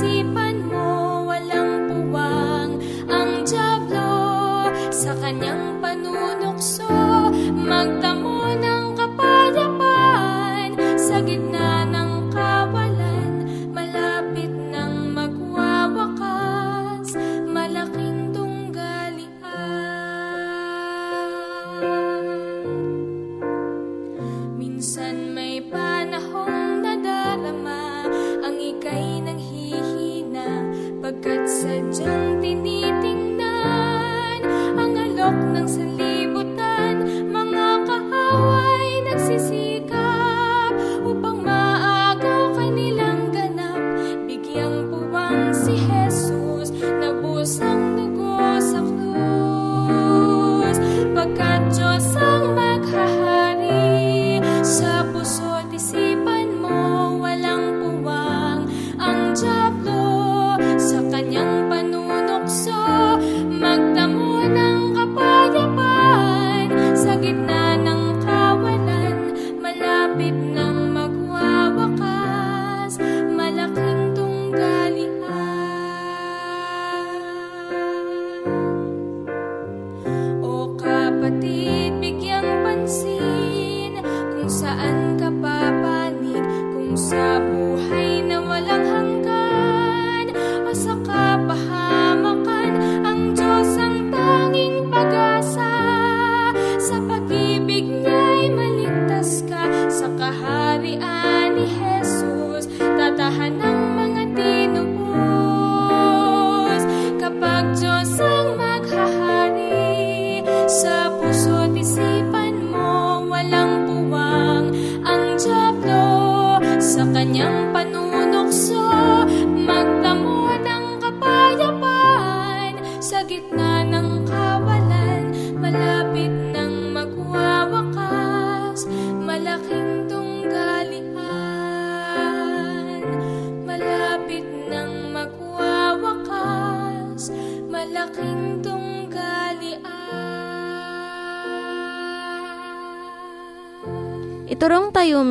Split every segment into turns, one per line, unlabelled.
Isipan mo walang puwang ang Diablo sa kanyang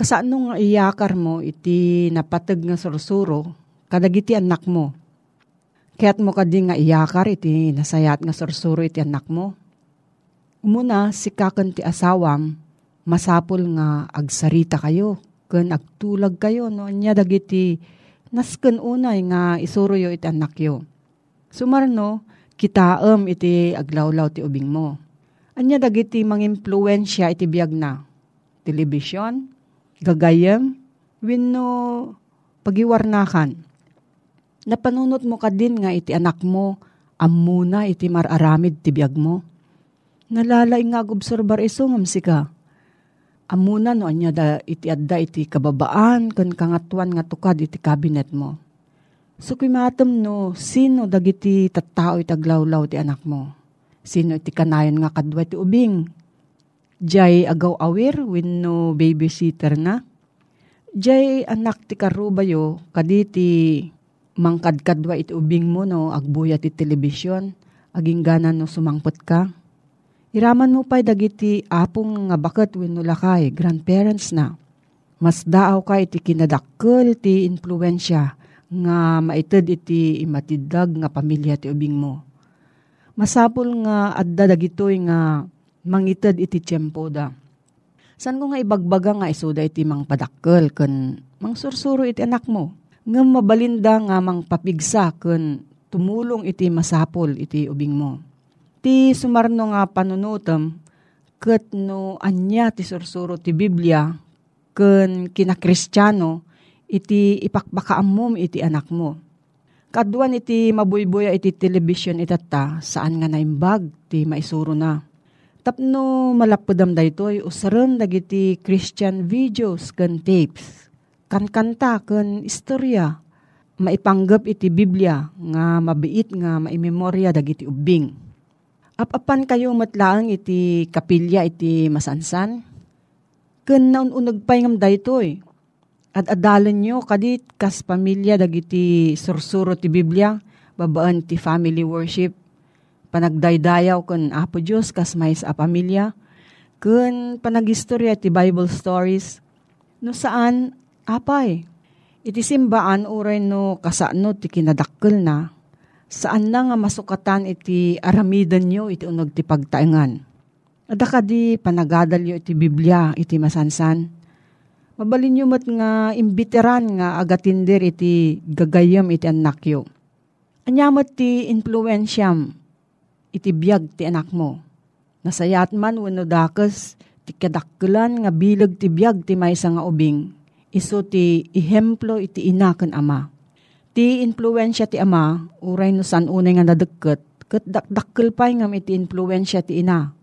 Kasano nga iyakar mo iti napatag nga sursuro kadagiti anak mo. Kaya't mo kadi nga iyakar iti nasayat nga sursuro iti anak mo. Umuna si kakan ti asawam masapul nga agsarita kayo ken agtulag kayo no anya dagiti nasken unay nga isuruyo iti anak yo. Sumarno kitaem iti aglawlaw ti ubing mo. Anya dagiti mangimpluwensya iti biag na. Telebisyon, gagayem, wenno pagiwarnakan. Napanunot mo ka din nga iti anak mo, amuna iti mararamid ti biag mo. Nalalay nga obserbar iso ngam sika. Amuna no anya da iti adda iti kababaan kan kangatuan nga tukad iti kabinet mo. So kumatam no, sino dagiti tattao iti aglawlaw ti anak mo? Sino iti kanayon nga kadwa ti ubing? Jay agaw awir wenno babysitter na. Jay anak ti karubayo kaditi mangkadkadwa iti ubing mo no agbuya ti telebisyon aging gana no sumangpot ka. Iraman mo pa'y dagiti apong nga bakat wenno lakay grandparents na. Mas daaw ka iti kinadakkel ti influensya nga maited iti imatidag nga pamilya ti ubing mo. Masapul nga adda dagitoy nga mangited iti tiyempo da. San ko nga ibagbaga nga isuda iti mang padakkel ken mang sursuro iti anak mo. Nga mabalinda nga mang papigsa ken tumulong iti masapol iti ubing mo. Ti sumarno nga panunutem ket no anya ti sursuro ti Biblia ken kinakristyano iti ipakbakaamom iti anak mo. Kaduan iti mabuybuya iti television itata saan nga naimbag ti maisuro na. Tapno malapudam daytoy usaram dagiti Christian videos ken tapes. Kan kanta ken istorya maipanggep iti Biblia nga mabiit nga maimemorya dagiti ubing. Apapan kayo matlaang iti kapilya iti masansan? Ken naununag pa ngam daytoy. At adalan nyo kadit kas pamilya dagiti sursuro ti Biblia, babaan ti family worship, panagdaydayaw kun Apo Diyos kas may sa pamilya, kun panagistorya ti Bible stories, no saan apay. Iti simbaan uray no kasano ti kinadakkel na, saan na nga masukatan iti aramidan nyo iti unog ti pagtaengan. Ada di panagadalyo iti Biblia iti masansan. Mabalin nyo mat nga imbiteran nga agatinder iti gagayam iti anak yo. Anyamat ti influensyam iti biyag ti anak mo. Nasayat man wano dakas ti kadakkelan nga bilag ti biyag ti maysa nga ubing. Iso ti ihemplo iti ina ken ama. Ti influensya ti ama, uray no san unay nga nadagket, ket dakdakkel pay ngam iti influensya ti ina.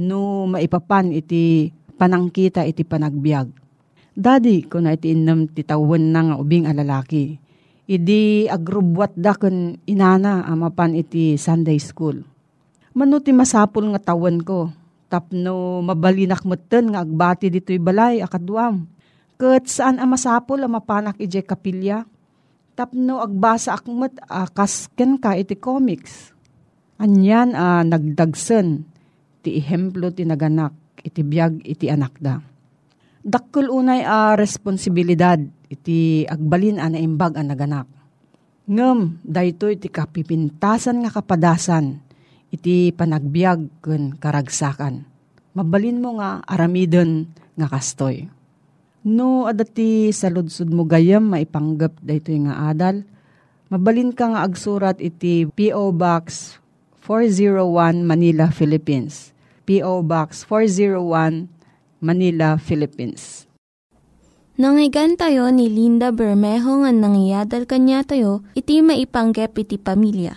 No maipapan iti panangkita iti panagbiag. Daddy, kung na iti inam ti tawen na nga ubing alalaki. Idi agrubwat da kun inana amapan iti Sunday school. Mano ti masapul nga tawen ko. Tapno mabalinak meten nga agbati dito'y balay akadwam. Ket saan ang masapul ang mapanak ije kapilya? Tapno agbasa akmet akasken ka iti comics. Anyan a nagdagsen ti ihemplo ti naganak iti biyag iti anak da. Dakkel unay a responsibilidad iti agbalin a naimbag a naganak. Ngem, dayto iti kapipintasan nga kapadasan iti panagbiag ken karagsakan. Mabalin mo nga aramiden nga kastoy. No adati sa ludsud mo gayam maipanggap dayto nga adal, mabalin ka nga agsurat iti P.O. Box 401 Manila, Philippines. P.O. Box 401 Manila, Philippines.
Nangyigan tayo ni Linda Bermejo nga nangyadal kanya tayo, iti maipanggep iti pamilya.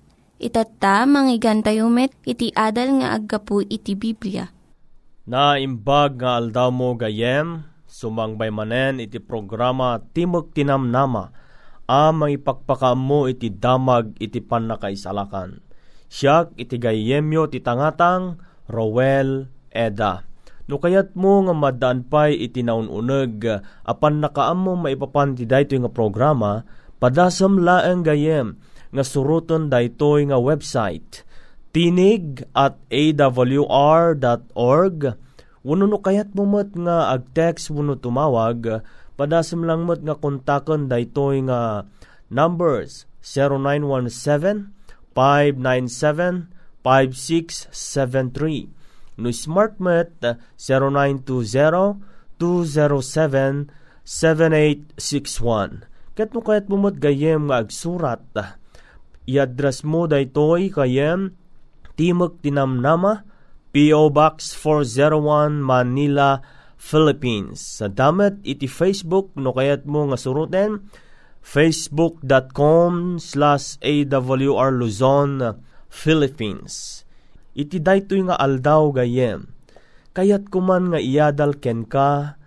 Itatta, manggigan tayo met, iti adal nga aggapu iti Biblia.
Naimbag nga aldaw mo gayem, sumangbay manen iti programa Timog Tinamnama, amang ipakpaka mo iti damag iti panakaisalakan. Siyak iti gayemyo ti tangatang Rowel Eda. No kayat mo nga madaan pa'y iti naununeg, apan nakaam mo maipapan ti dayto nga programa, padasam laeng gayem, nga suruton daytoy nga website tinig at awr.org Wano no kayat mo mat nga ag-text wano tumawag padasam lang mat nga kontakon daytoy nga numbers 0917 597 5673 no smart mat 0920 207 7861 Kat no kayat mo mat gayem nga agsurat i-address mo daytoy kayem Timog Tinamnama, P.O. Box 401 Manila, Philippines. Sa damat iti Facebook no kayat mo nga suruten facebook.com slash awr Luzon, Philippines. Iti daytoy nga aldaw gayem. Kayat kuman nga iyadal ken ka,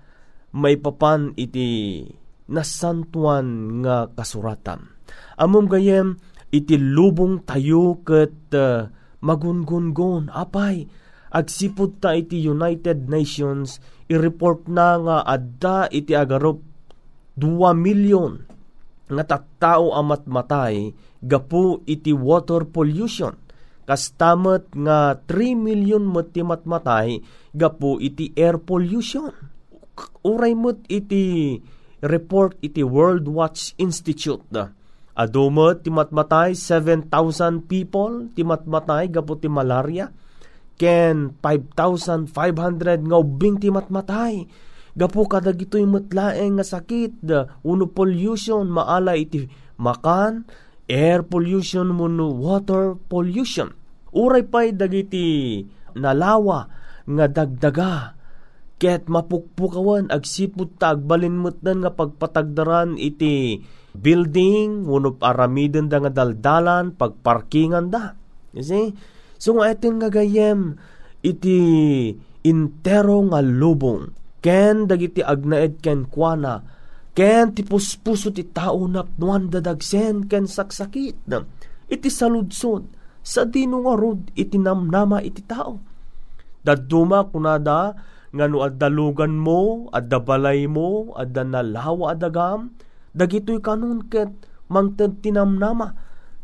may papan iti nasantuan nga kasuratan. Amom gayem, iti lubong tayo ket uh, magungungon. Apay agsipud ta iti United Nations i-report na nga adda iti agarop 2 milyon nga tattao amat matay gapu iti water pollution. Kastamet nga 3 milyon met matay gapu iti air pollution. Uray met iti report iti World Watch Institute. da Adumot ti matmatay 7,000 people. Ti matmatay gapo ti malaria. Ken 5,500 nga ubing ti matmatay gapo kada gito'y matlaeng nga sakit. Uno pollution maala iti makan. Air pollution muno water pollution. Uray pay dagiti nalawa nga dagdaga. Ket mapukpukawan agsipud ta agbalin nga pagpatagdaran iti building, wano aramiden da nga daldalan, pagparkingan da. You see? So nga itin nga gayem, iti intero nga lubong, ken dagiti agnaed ken kuana, ken ti puspuso ti tao napnuan dadagsen ken saksakit. Iti saludsod, sa dino nga rod iti namnama iti tao. Daduma kunada, nga no addalugan mo, adda balay mo, adda nalawa adagam, dagitoy kanun ket mangted tinamnama.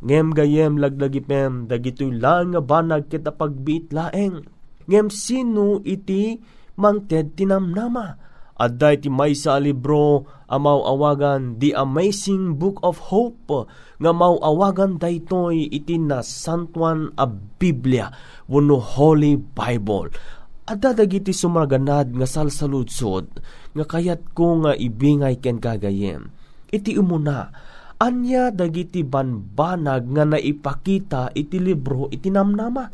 Ngem gayem laglagipem dagitoy lang nga banag ket pagbiit laeng. Ngem sino iti mangted tinamnama? Adda iti maysa libro amaw awagan The Amazing Book of Hope. Nga mauawagan daytoy iti na santuan a Biblia wenno Holy Bible. Adda dagiti sumaganad nga salsaludsod nga kayat ko nga ibingay ken kagayem iti umuna, anya dagiti banbanag nga naipakita iti libro iti namnama.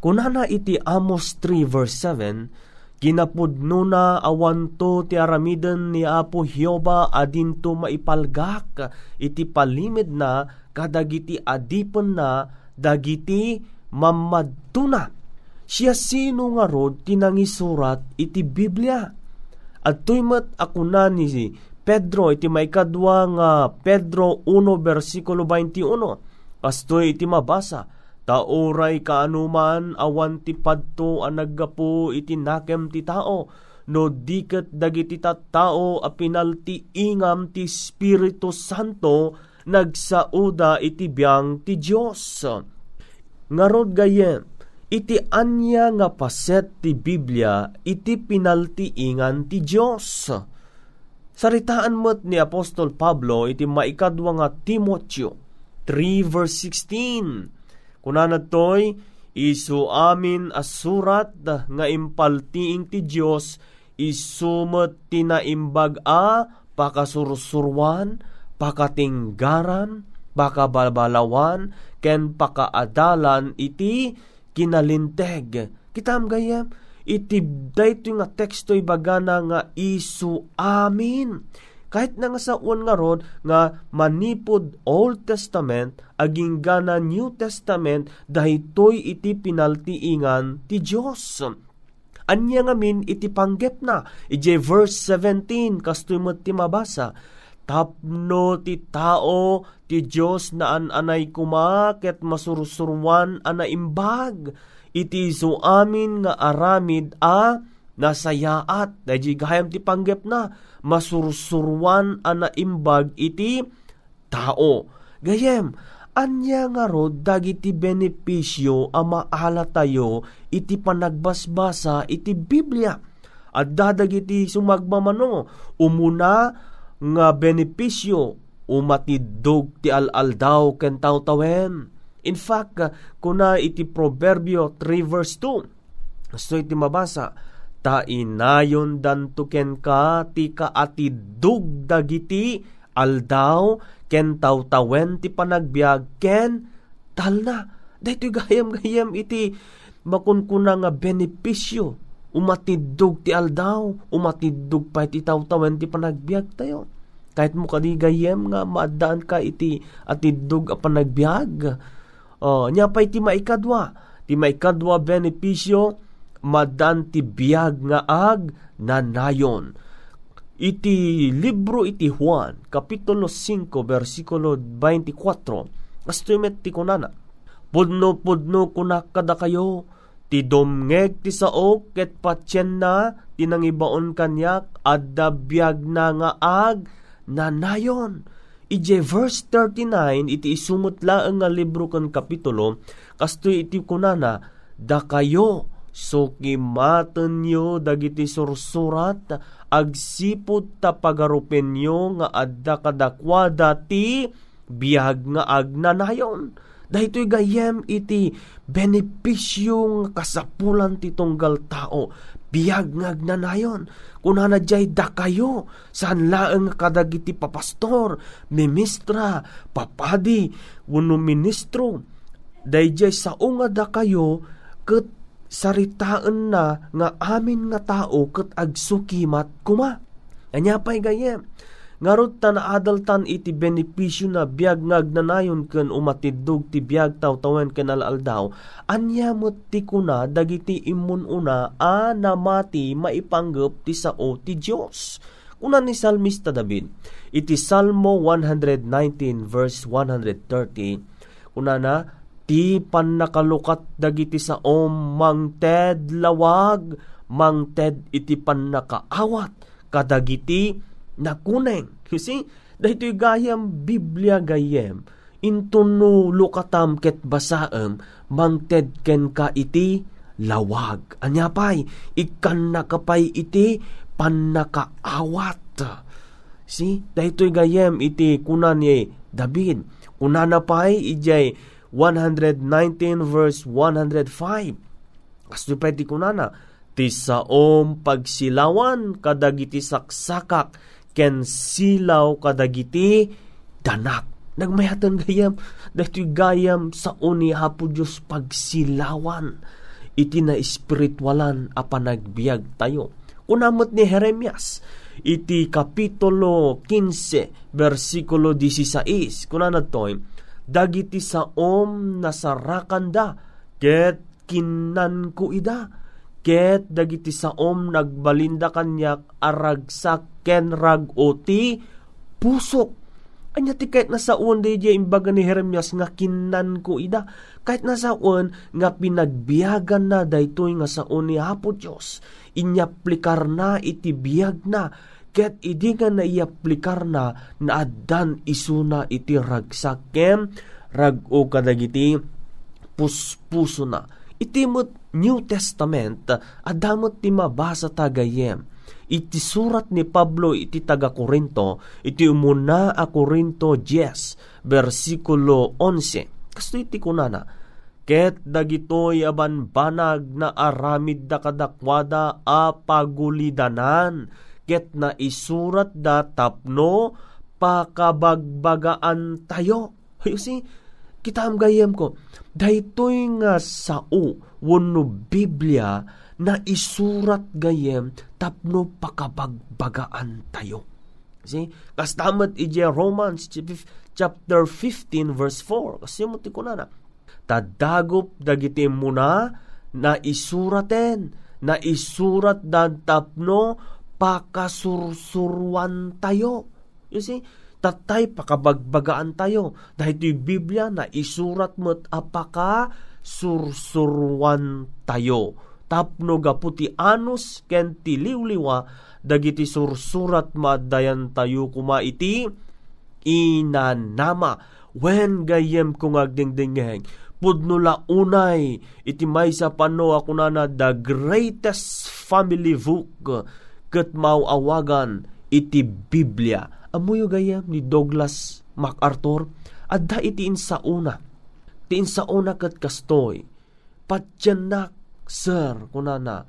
Kunana iti Amos 3 verse 7, kinapudno na awanto ti aramiden ni Apo Hioba adinto maipalgak iti palimid na kadagiti adipon na dagiti mamadtuna. Siya sino nga rod tinangisurat iti Biblia. At tuymat ako na ni Pedro iti may kadwa nga Pedro 1 versikulo 21 kastoy iti mabasa tauray kaanuman awan ti padto ang naggapo iti nakem ti tao no diket dagiti tattao a pinalti ingam ti Espiritu Santo nagsauda iti biyang ti Dios ngarod gayem iti anya nga paset ti Biblia iti pinalti ingan ti Dios Saritaan mo't ni Apostol Pablo iti maikadwa nga Timotyo 3 verse 16. Kunanad toy, isu amin asurat nga impaltiing ti Dios isumet tinaimbag a pakasursurwan, pakatinggaran, pakabalbalawan, ken pakaadalan iti kinalinteg. Kitam gayam, iti dayto nga teksto'y bagana nga isu amin kahit na nga sa uwan nga rod nga manipod Old Testament aging gana New Testament dahitoy iti pinaltiingan ti Dios. Anya nga min iti panggep na. Ije verse 17 kastoy mo ti mabasa. Tapno ti tao ti Dios na ananay kumaket masurusurwan ana imbag. Iti so amin nga aramid a nasayaat. Dahi gayam ti panggep na masursurwan ana imbag iti tao. Gayem, anya nga rod dagiti benepisyo a maala tayo iti panagbasbasa iti Biblia. At dadagiti sumagmamano, umuna nga benepisyo umatidog ti al-aldaw ken tawtawen. In fact, kuna iti Proverbio 3 verse 2, gusto iti mabasa, ta inayon dantuken ka ti kaatidug dagiti aldaw ken tawtawen ti panagbiag ken talna daytoy gayam-gayam iti makunkuna nga benepisyo. Umatidug ti aldaw umatidug pa iti tawtawen ti panagbiag tayo. Kahit mo kadi nga maadaan ka iti atidug a panagbiag oh, nya pa iti maikadwa ti maikadwa benepisyo madan ti biyag nga ag nanayon. Iti libro iti Juan, Kapitulo 5, versikulo 24, astumet ti kunana, Pudno-pudno kunak kada kayo, ti domngeg ti saok ket patyen na tinangibaon kanyak adda biyag na nga ag nanayon. Ije verse 39 iti isumot laeng nga libro kan kapitulo kastoy iti kunana da kayo So kimaten nyo dagiti sursurat agsipod ta pagarupen nyo nga adda kadakwada ti biyag nga agnanayon. Dahito'y gayem iti benepisyong kasapulan ti tunggal tao. Biyag nga agnanayon. Kunana jay da kayo, saan laeng kadagiti papastor, ministra, papadi, wano ministro. Dayjay sa unga da kayo, ket saritaan na nga amin nga tao ket agsukimat kuma. Anya pa'y gayem. Ngarot ta na adaltan iti benepisyo na biyag ngagnanayon ken umatidog ti biyag tawtawen ken alaldaw. Anya ti kuna dagiti imun una a namati maipanggep ti sao ti Dios. Una ni Salmista David, iti Salmo 119 verse 130, una na, Ti pannakalukat dagiti sa om mangted lawag, mangted iti pannakaawat, kadagiti nakuneng. You see, dahito gayam Biblia gayem, intuno lukatam ket basaem, mangted ken ka iti lawag. Anya pay, ikan nakapay iti pannakaawat. See, dahito gayem iti kunan ni David. Kunana pay ijay 119 verse 105. Kasto pwede kunana, ti saom pagsilawan kadagiti saksakak ken silaw kadagiti danak. Nagmayatan gayam, dahito gayam sa uni hapo Diyos pagsilawan. Iti na espiritualan a panagbiag tayo. Kunamot ni Jeremias, iti kapitulo 15, versikulo 16, kunana to'y, dagiti sa om nasarakanda ket kinan ko ida ket dagiti sa om nagbalinda kanyak aragsak ken rag oti pusok anya ti kahit nasaon di di imbaga ni Jeremias nga kinan ko ida kahit nasaon nga pinagbiyagan na daytoy nga saon ni Apo Dios inyaplikar na iti biyag na ket idi nga naiaplikar na naadan isuna iti ragsakem rag-o kadagiti puspuso na. Itimot New Testament adamot ti mabasa tagayem. Iti surat ni Pablo iti taga Korinto, iti umuna a Korinto 10, versikulo 11. Kasto iti kunana, ket dagitoy aban banag na aramid da kadakwada a pagulidanan ket na isurat da tapno pakabagbagaan tayo. See, kita am gayem ko, daytoy nga sao wano Biblia na isurat gayem tapno pakabagbagaan tayo. See? Kastamat ije Romans chapter 15 verse 4. Kasi mo ti na tadagop dagiti muna na isuraten na isurat dan tapno pakasursurwan tayo. You see, tatay pakabagbagaan tayo. Dahil ito'y Biblia na isurat mo't apaka sursurwan tayo. Tapno gaputi anus ken tiliwliwa dagiti sursurat madayan tayo kuma iti inanama. When gayem kung agdingdingeng, pudnula unay iti may sa pano ako na na the greatest family book ket mauawagan iti Biblia. Amuyo gayam ni Douglas MacArthur adda iti insauna. Ti insauna ket kastoy patyanak sir kunana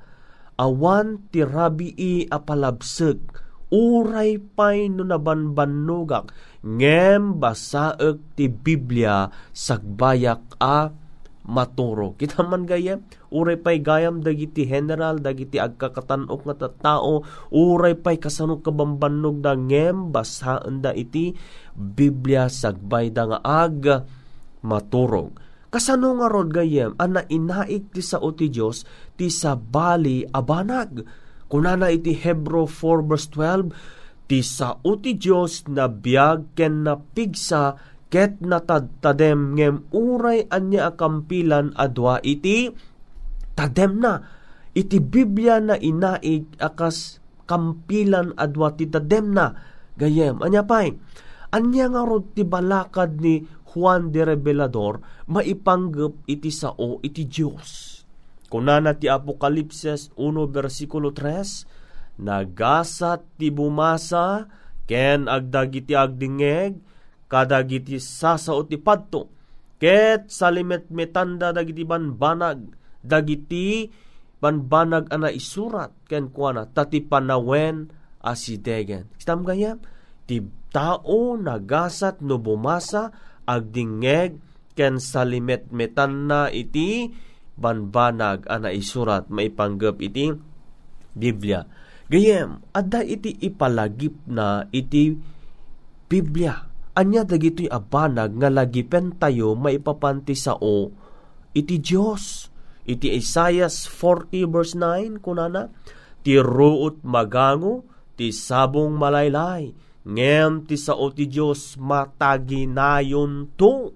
awan ti rabii apalabsek uray pay no nabanbanugak ngem basaek ti Biblia sagbayak a maturo. Kita man gayam, uray pay gayam dagiti general, dagiti agkakatanok nga tao, uray pay kasano kabambanog da ngem basaan da iti Biblia sagbay da nga ag maturog. Kasano nga rod gayem, ana inaik ti sao ti Diyos, ti sa bali abanag. Kunana iti Hebro 4 verse 12, ti sao ti Diyos na biyag ken na pigsa ket natadtadem ngem uray anya akampilan adwa iti tadem na iti Biblia na inaig akas kampilan adwa ti tadem na gayem anya pay anya nga rod ti balakad ni Juan de Revelador maipanggep iti sao iti Dios kunana ti Apokalipses 1 versikulo 3 nagasat ti bumasa ken agdagiti agdingeg kadagiti sasao ti padto ket salimet metanda dagiti banbanag dagiti banbanag ana isurat ken kuana tati panawen asidegen. Istam gayam ti tao nagasat no bumasa agdingeg ken salimet metan na iti banbanag ana isurat maipanggep iti Biblia Gayem, adda iti ipalagip na iti Biblia. Anya dagitoy abanag nga lagipen tayo maipapanti sao iti Dios. Iti Isaiah 40 verse 9 kunana, ti ruot magango, ti sabong malaylay, ngem ti sao ti Dios mataginayon to.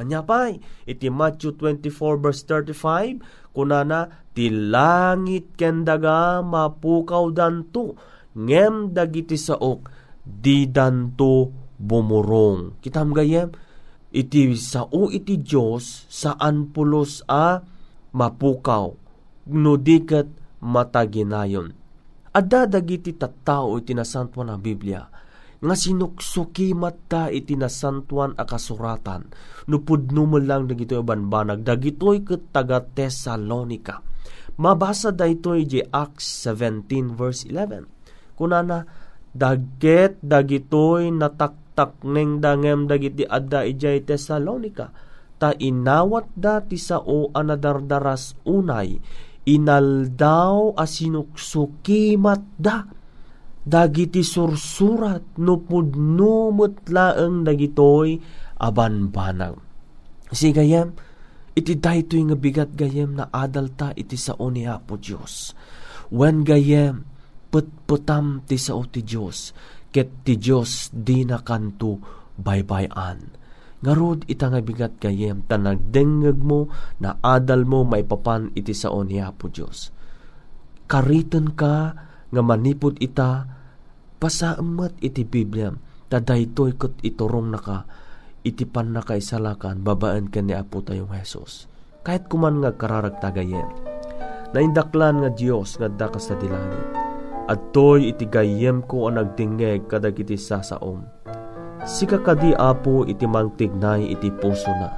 Anya pay, iti Matthew 24 verse 35, kunana, ti langit ken daga mapukaw danto. Ngem dagiti saok di danto bumurong. Kitam gayem iti sao iti Dios saan pulos a mapukaw? No diket mataginayon adda dagiti tattao iti nasantuan a Biblia nga sinuksukimat ta iti nasantuan a kasuratan. No pudno lang dagitoy banbanag dagitoy ket taga Tesalonika Mabasa daytoy di Acts 17 verse 11. Kunana, daget dagitoy nataktak neng dangem dagiti adda ijay Tesalonika ta inawat da ti sao anadardaras unay inaldaw asinuksukimat da dagiti sursurat no pudno mutlaeng dagitoy abanbanag. Sigayem, iti daytoy nga bigat gayem na adalta iti sao ni Apo Diyos. When gayem, putputam ti sao ti Diyos, ket ti Diyos di na kanto baybayan. Ngarod ita nga bigat gayem, ta nagdengeg mo na adal mo maipapan iti sao ni Apo Diyos. Kariton ka nga manipod ita, pasaamat iti Biblia, ta daytoy ket iturong na ka, iti pan na kaisalakan, babaan ka ni Apo tayong Jesus. Kahit kuman nga kararag tagayen, naindaklan nga Diyos nga dakas sa dilangit, at toy iti gayem ko ang nagtingeg kadag iti sasaom. Sika kadi Apo iti mangtignay iti puso na.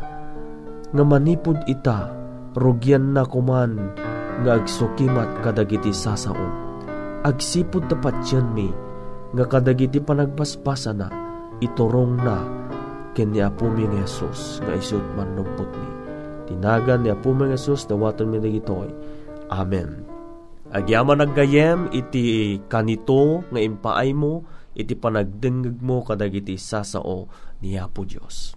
nga manipod ita, rugyan na kuman, nga agsukimat kadagiti sasao. Agsipod tapat yan mi, nga kadagiti panagpaspasa na, iturong na, ken ni Apo mi nga Jesus, nga isut manumpot mi. Tinagan ni Apo mi nga Jesus, dawaton mi dagitoy. Amen. Agyaman naggayem iti kanito nga impaay mo, iti panagdengeg mo kadagiti sasao ni Apo Dios.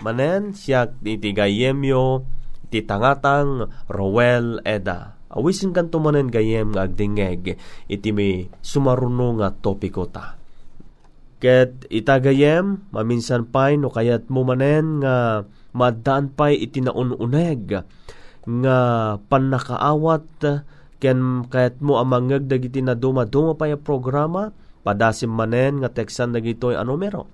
Manen siya iti gayemyo iti tangatang Roel Eda. Awisin kan manen gayem nga agdingeg iti may sumaruno nga topiko ta. Ket itagayem maminsan pay no kayat mo manen nga madaan pay iti naununeg nga panakaawat ken kayat mo amangeg dagiti na duma-duma pa programa padasim manen nga teksan dagitoy a numero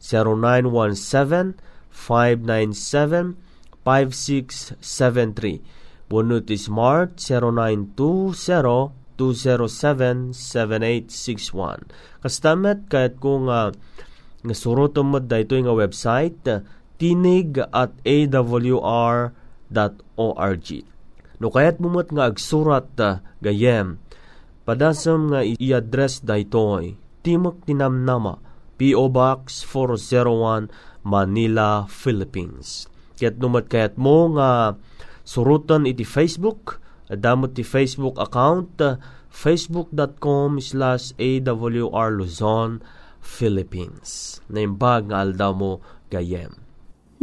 0917 597 5673 Bunot Smart 0920-207-7861. Kastamet kahit kung uh, nga surotom mo dito nga website tinig at awr.org. No kayat mumot nga agsurat uh, gayem, padasam nga i-address daytoy, Timok Tinamnama, P.O. Box 401, Manila, Philippines. Kaya't numat kayat mo nga surutan iti Facebook, damot ti Facebook account, facebook.com slash awr Luzon, Philippines. Naimbag nga aldaw mo gayem.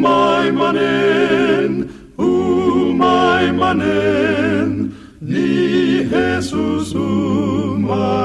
umaimanen, umaimanen, ni Jesus umaimanen.